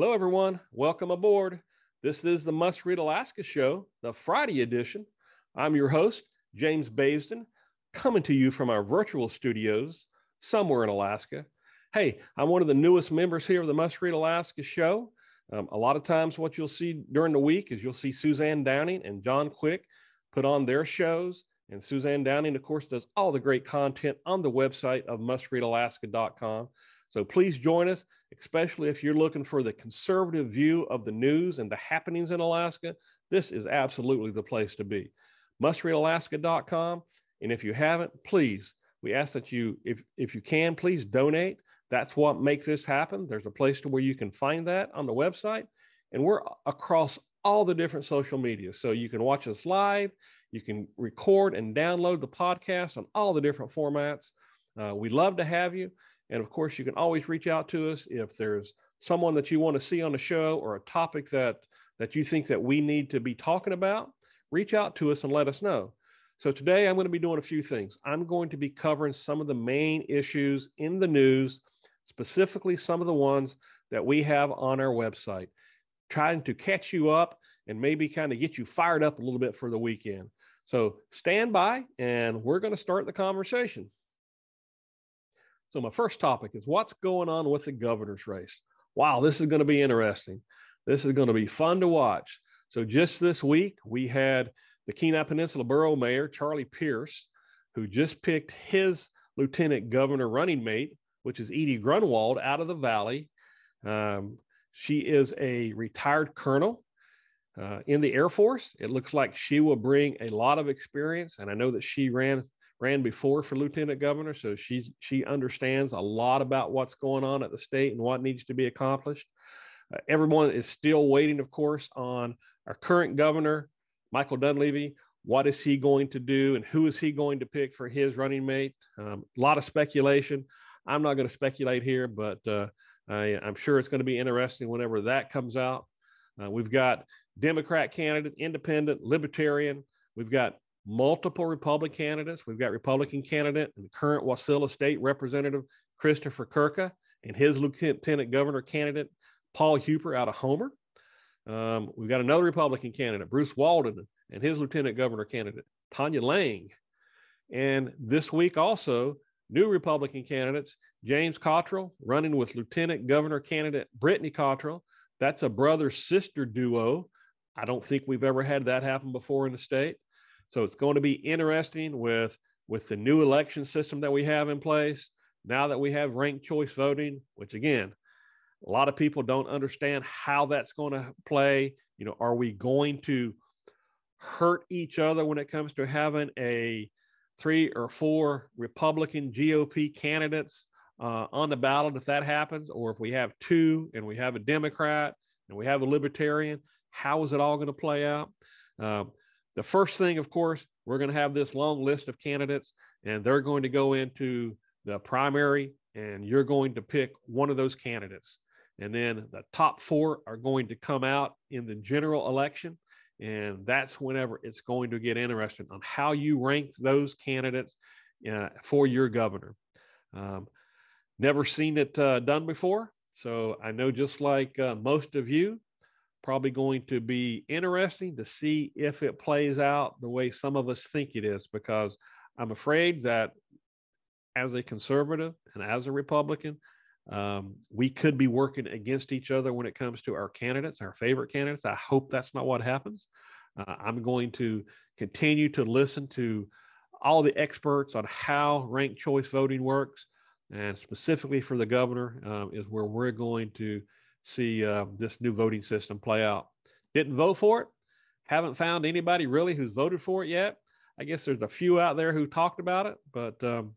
Hello, everyone. Welcome aboard. This is the Must Read Alaska Show, the Friday edition. I'm your host, James Baisden, coming to you from our virtual studios somewhere in Alaska. Hey, I'm one of the newest members here of the Must Read Alaska Show. Um, a lot of times, what you'll see during the week is you'll see Suzanne Downing and John Quick put on their shows. And Suzanne Downing, of course, does all the great content on the website of mustreadalaska.com. So please join us, especially if you're looking for the conservative view of the news and the happenings in Alaska. This is absolutely the place to be. Mustreadalaska.com. And if you haven't, please, we ask that you, if, if you can, please donate. That's what makes this happen. There's a place to where you can find that on the website. And we're across all the different social media. So you can watch us live, you can record and download the podcast on all the different formats. Uh, we love to have you. And of course, you can always reach out to us if there's someone that you want to see on the show or a topic that that you think that we need to be talking about. Reach out to us and let us know. So today I'm going to be doing a few things. I'm going to be covering some of the main issues in the news, specifically some of the ones that we have on our website, trying to catch you up and maybe kind of get you fired up a little bit for the weekend. So stand by and we're going to start the conversation. So, my first topic is what's going on with the governor's race. Wow, this is going to be interesting. This is going to be fun to watch. So, just this week, we had the Kenai Peninsula Borough Mayor, Charlie Pierce, who just picked his lieutenant governor running mate, which is Edie Grunwald, out of the valley. Um, she is a retired colonel uh, in the Air Force. It looks like she will bring a lot of experience, and I know that she ran ran before for lieutenant governor, so she's she understands a lot about what's going on at the state and what needs to be accomplished. Uh, everyone is still waiting, of course, on our current governor, Michael Dunleavy. What is he going to do, and who is he going to pick for his running mate? Um, a lot of speculation. I'm not going to speculate here, but uh, I, am sure it's going to be interesting whenever that comes out. Uh, we've got Democrat candidate, independent, libertarian. We've got multiple Republican candidates. We've got Republican candidate and the current Wasilla State Representative Christopher Kurka and his Lieutenant Governor candidate Paul Hueper out of Homer. Um, we've got another Republican candidate, Bruce Walden, and his Lieutenant Governor candidate, Tanya Lang. And this week also, new Republican candidates, James Cottrell running with Lieutenant Governor candidate Brittany Cottrell. That's a brother sister duo. I don't think we've ever had that happen before in the state. So it's going to be interesting with with the new election system that we have in place. Now that we have ranked choice voting, which again, a lot of people don't understand how that's going to play. You know, are we going to hurt each other when it comes to having a three or four Republican GOP candidates uh, on the ballot if that happens, or if we have two and we have a Democrat and we have a Libertarian, how is it all going to play out? Um, the first thing, of course, we're going to have this long list of candidates, and they're going to go into the primary, and you're going to pick one of those candidates. And then the top four are going to come out in the general election. And that's whenever it's going to get interesting on how you rank those candidates uh, for your governor. Um, never seen it uh, done before. So I know just like uh, most of you, probably going to be interesting to see if it plays out the way some of us think it is, because I'm afraid that as a conservative and as a Republican, um, we could be working against each other when it comes to our candidates, our favorite candidates. I hope that's not what happens. Uh, I'm going to continue to listen to all the experts on how ranked choice voting works, and specifically for the governor um, is where we're going to see uh, this new voting system play out. Didn't vote for it. Haven't found anybody really who's voted for it yet. I guess there's a few out there who talked about it, but um,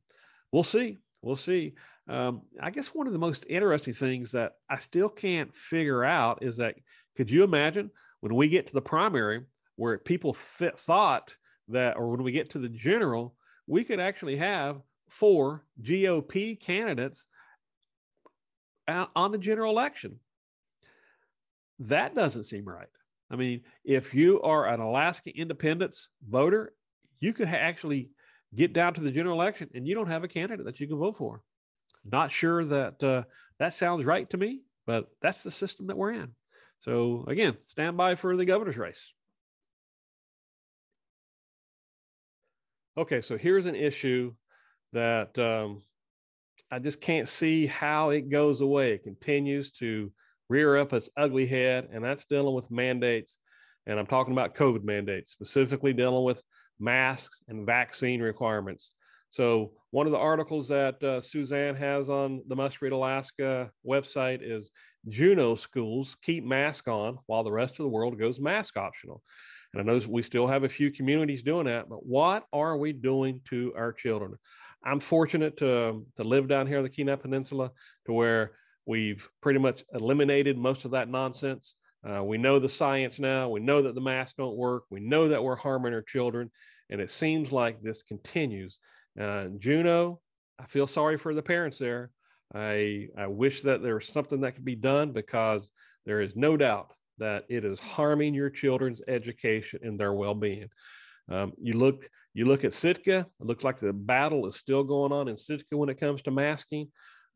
we'll see. We'll see. Um, I guess one of the most interesting things that I still can't figure out is that could you imagine when we get to the primary where people thought that, or when we get to the general, we could actually have four GOP candidates on the general election. That doesn't seem right. I mean, if you are an Alaska independence voter, you could ha- actually get down to the general election and you don't have a candidate that you can vote for. Not sure that uh, that sounds right to me, but that's the system that we're in. So again, stand by for the governor's race. Okay, so here's an issue that um, I just can't see how it goes away. It continues to rear up its ugly head, and that's dealing with mandates. And I'm talking about COVID mandates, specifically dealing with masks and vaccine requirements. So, one of the articles that uh, Suzanne has on the Must Read Alaska website is Juneau schools keep mask on while the rest of the world goes mask optional. And I know we still have a few communities doing that, but what are we doing to our children? I'm fortunate to, to live down here in the Kenai Peninsula to where we've pretty much eliminated most of that nonsense. Uh, we know the science now. We know that the masks don't work. We know that we're harming our children. And it seems like this continues. Uh, Juneau, I feel sorry for the parents there. I, I wish that there was something that could be done because there is no doubt that it is harming your children's education and their well-being. Um, you look you look at Sitka. It looks like the battle is still going on in Sitka when it comes to masking.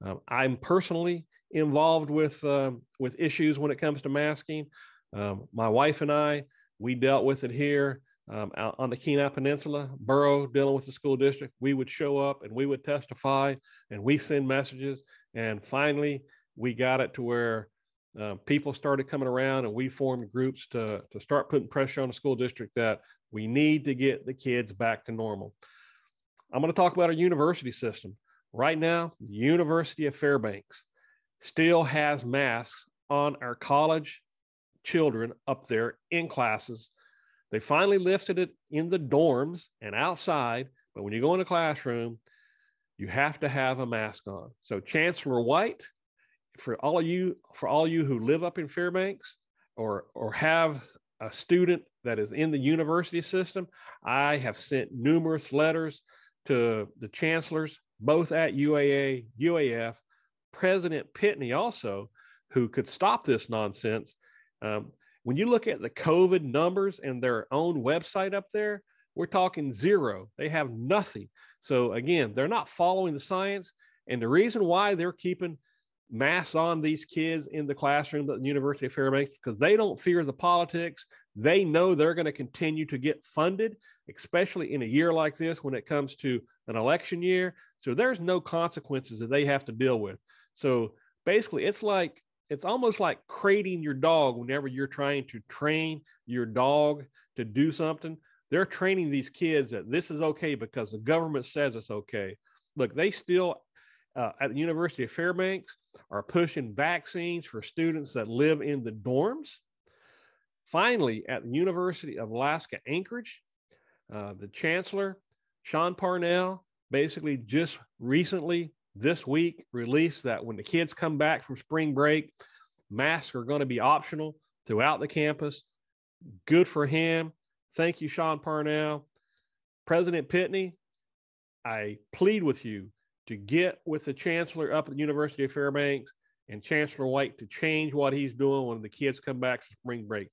Um, I'm personally involved with um, with issues when it comes to masking. Um, my wife and I we dealt with it here um, out on the Kenai Peninsula, borough dealing with the school district, we would show up and we would testify and we send messages. And finally, we got it to where uh, people started coming around and we formed groups to, to start putting pressure on the school district that we need to get the kids back to normal. I'm going to talk about our university system. Right now, the University of Fairbanks still has masks on our college children up there in classes they finally lifted it in the dorms and outside, but when you go in a classroom, you have to have a mask on. So Chancellor White, for all of you, for all you who live up in Fairbanks or or have a student that is in the university system, I have sent numerous letters to the chancellors, both at UAA, UAF, President Pitney also, who could stop this nonsense. Um, when you look at the COVID numbers and their own website up there, we're talking zero. They have nothing. So again, they're not following the science. And the reason why they're keeping masks on these kids in the classroom at the University of Fairbanks because they don't fear the politics. They know they're going to continue to get funded, especially in a year like this when it comes to an election year. So there's no consequences that they have to deal with. So basically, it's like it's almost like crating your dog whenever you're trying to train your dog to do something. They're training these kids that this is okay because the government says it's okay. Look, they still uh, at the University of Fairbanks are pushing vaccines for students that live in the dorms. Finally, at the University of Alaska Anchorage, uh, the chancellor, Sean Parnell, basically just recently this week released that when the kids come back from spring break, masks are going to be optional throughout the campus. Good for him. Thank you, Sean Parnell. President Pitney, I plead with you to get with the chancellor up at the University of Fairbanks and Chancellor White to change what he's doing when the kids come back from spring break.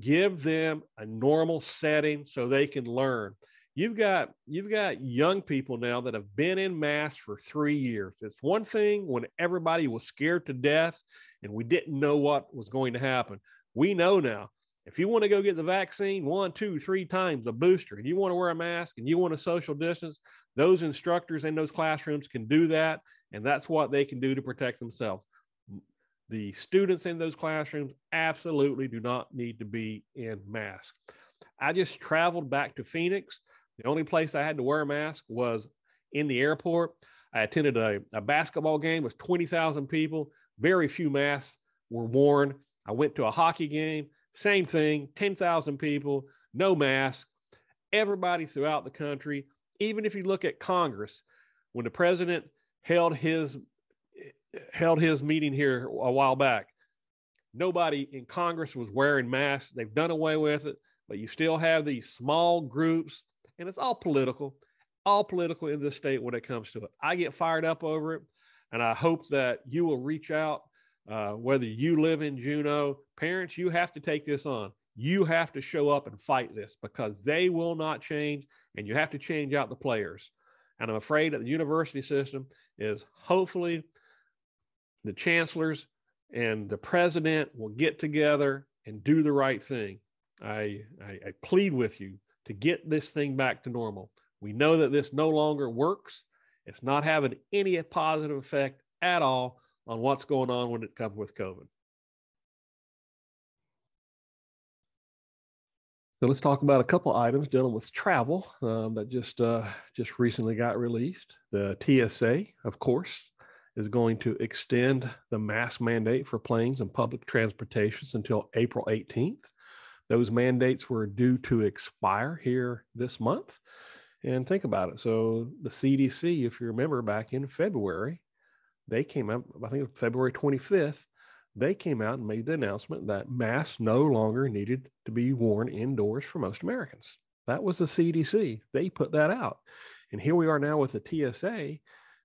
Give them a normal setting so they can learn you've got you've got young people now that have been in mass for three years. It's one thing when everybody was scared to death and we didn't know what was going to happen. We know now if you want to go get the vaccine one two three times a booster and you want to wear a mask and you want to social distance those instructors in those classrooms can do that and that's what they can do to protect themselves. The students in those classrooms absolutely do not need to be in masks i just traveled back to phoenix the only place I had to wear a mask was in the airport. I attended a, a basketball game with 20,000 people. Very few masks were worn. I went to a hockey game, same thing, 10,000 people, no mask. Everybody throughout the country, even if you look at Congress, when the president held his held his meeting here a while back, nobody in Congress was wearing masks. They've done away with it, but you still have these small groups, and it's all political, all political in this state when it comes to it. I get fired up over it, and I hope that you will reach out. Uh, whether you live in Juneau, parents, you have to take this on. You have to show up and fight this because they will not change, and you have to change out the players. And I'm afraid that the university system is hopefully the chancellors and the president will get together and do the right thing. I, I, I, plead with you to get this thing back to normal. We know that this no longer works. It's not having any positive effect at all on what's going on when it comes with COVID. So let's talk about a couple items dealing with travel um, that just uh, just recently got released. The TSA, of course, is going to extend the mask mandate for planes and public transportations until April 18th. Those mandates were due to expire here this month. And think about it. So the CDC, if you remember back in February, they came out, I think February 25th, they came out and made the announcement that masks no longer needed to be worn indoors for most Americans. That was the CDC. They put that out. And here we are now with the TSA,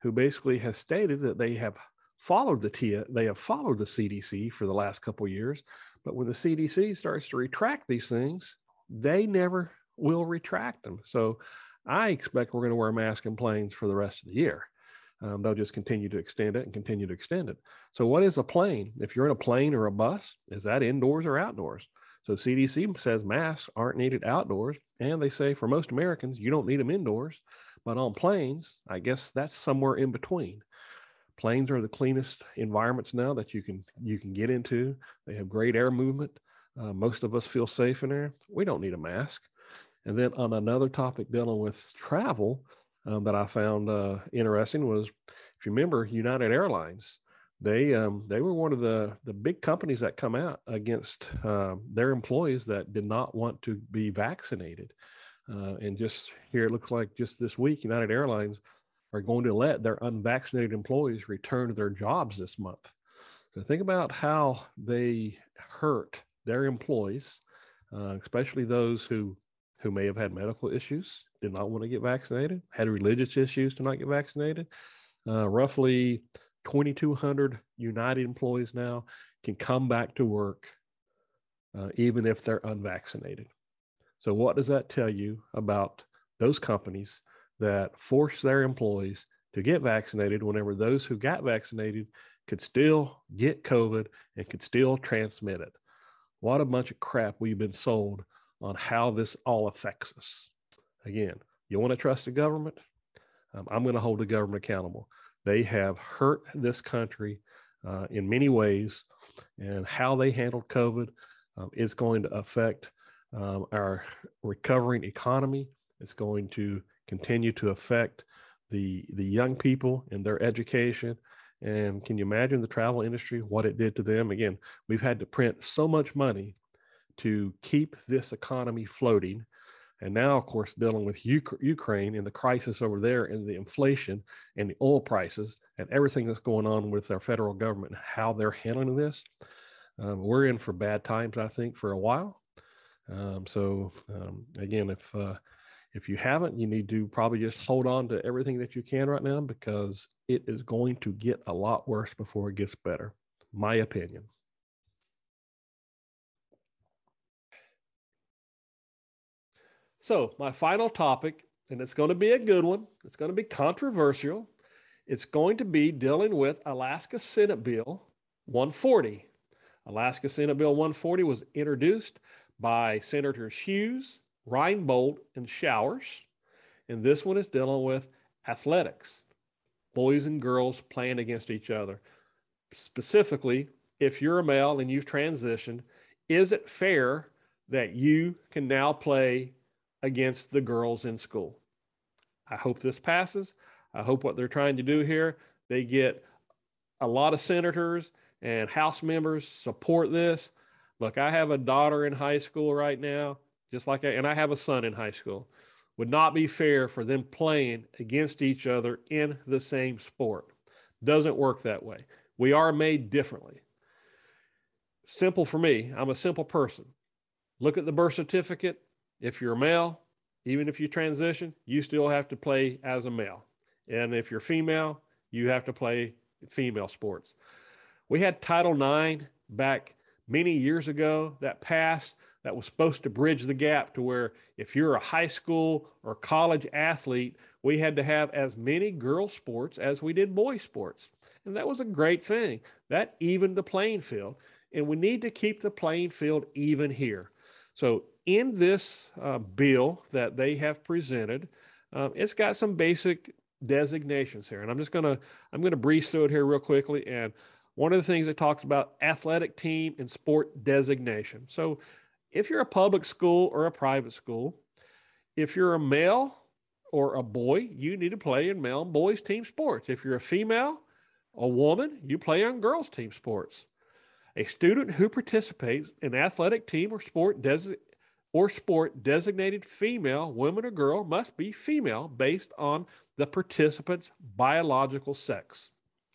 who basically has stated that they have followed the T they have followed the CDC for the last couple years. But when the CDC starts to retract these things, they never will retract them. So I expect we're going to wear masks in planes for the rest of the year. Um, they'll just continue to extend it and continue to extend it. So, what is a plane? If you're in a plane or a bus, is that indoors or outdoors? So, CDC says masks aren't needed outdoors, and they say for most Americans, you don't need them indoors. But on planes, I guess that's somewhere in between. Planes are the cleanest environments now that you can you can get into. They have great air movement. Uh, most of us feel safe in there. We don't need a mask. And then on another topic dealing with travel, um, that I found uh, interesting was, if you remember, United Airlines, they um, they were one of the the big companies that come out against uh, their employees that did not want to be vaccinated. Uh, and just here, it looks like just this week, United Airlines are going to let their unvaccinated employees return to their jobs this month. So think about how they hurt their employees, uh, especially those who who may have had medical issues, did not want to get vaccinated, had religious issues to not get vaccinated. Uh, roughly 2,200 United employees now can come back to work uh, even if they're unvaccinated. So, what does that tell you about those companies that force their employees to get vaccinated whenever those who got vaccinated could still get COVID and could still transmit it? What a bunch of crap we've been sold on how this all affects us. Again, you want to trust the government? Um, I'm going to hold the government accountable. They have hurt this country uh, in many ways, and how they handled COVID um, is going to affect um, our recovering economy. It's going to continue to affect the the young people and their education. And can you imagine the travel industry, what it did to them? Again, we've had to print so much money to keep this economy floating. And now, of course, dealing with Ukraine and the crisis over there and the inflation and the oil prices and everything that's going on with our federal government and how they're handling this. Um, we're in for bad times, I think, for a while. Um, so, um, again, if uh, if you haven't, you need to probably just hold on to everything that you can right now because it is going to get a lot worse before it gets better. My opinion. So, my final topic, and it's going to be a good one, it's going to be controversial. It's going to be dealing with Alaska Senate Bill 140. Alaska Senate Bill 140 was introduced by Senators Hughes, Reinbold, and Showers. And this one is dealing with athletics, boys and girls playing against each other. Specifically, if you're a male and you've transitioned, is it fair that you can now play against the girls in school. I hope this passes. I hope what they're trying to do here, they get a lot of senators and House members support this. Look, I have a daughter in high school right now, just like I, and I have a son in high school. would not be fair for them playing against each other in the same sport. Doesn't work that way. We are made differently. Simple for me. I'm a simple person. Look at the birth certificate. If you're a male, even if you transition, you still have to play as a male. And if you're female, you have to play female sports. We had Title IX back many years ago that passed that was supposed to bridge the gap to where if you're a high school or college athlete, we had to have as many girl sports as we did boy sports. And that was a great thing. That evened the playing field. And we need to keep the playing field even here. So, in this uh, bill that they have presented, um, it's got some basic designations here. And I'm just going to I'm going to breeze through it here real quickly and one of the things it talks about athletic team and sport designation. So if you're a public school or a private school, if you're a male or a boy, you need to play in male and boys team sports. If you're a female, a woman, you play on girls team sports. A student who participates in athletic team or sport des- or sport designated female, woman, or girl must be female based on the participant's biological sex.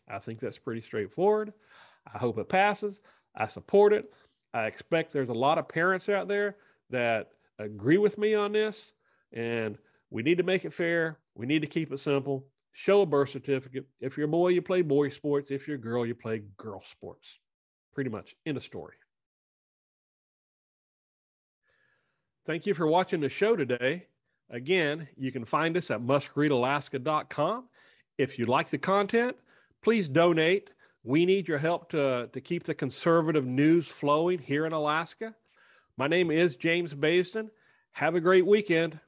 I think that's pretty straightforward. I hope it passes. I support it. I expect there's a lot of parents out there that agree with me on this, and we need to make it fair. We need to keep it simple. Show a birth certificate. If you're a boy, you play boy sports. If you're a girl, you play girl sports. Pretty much in a story. Thank you for watching the show today. Again, you can find us at mustreadalaska.com. If you like the content, please donate we need your help to, to keep the conservative news flowing here in Alaska. My name is James Baisden. Have a great weekend.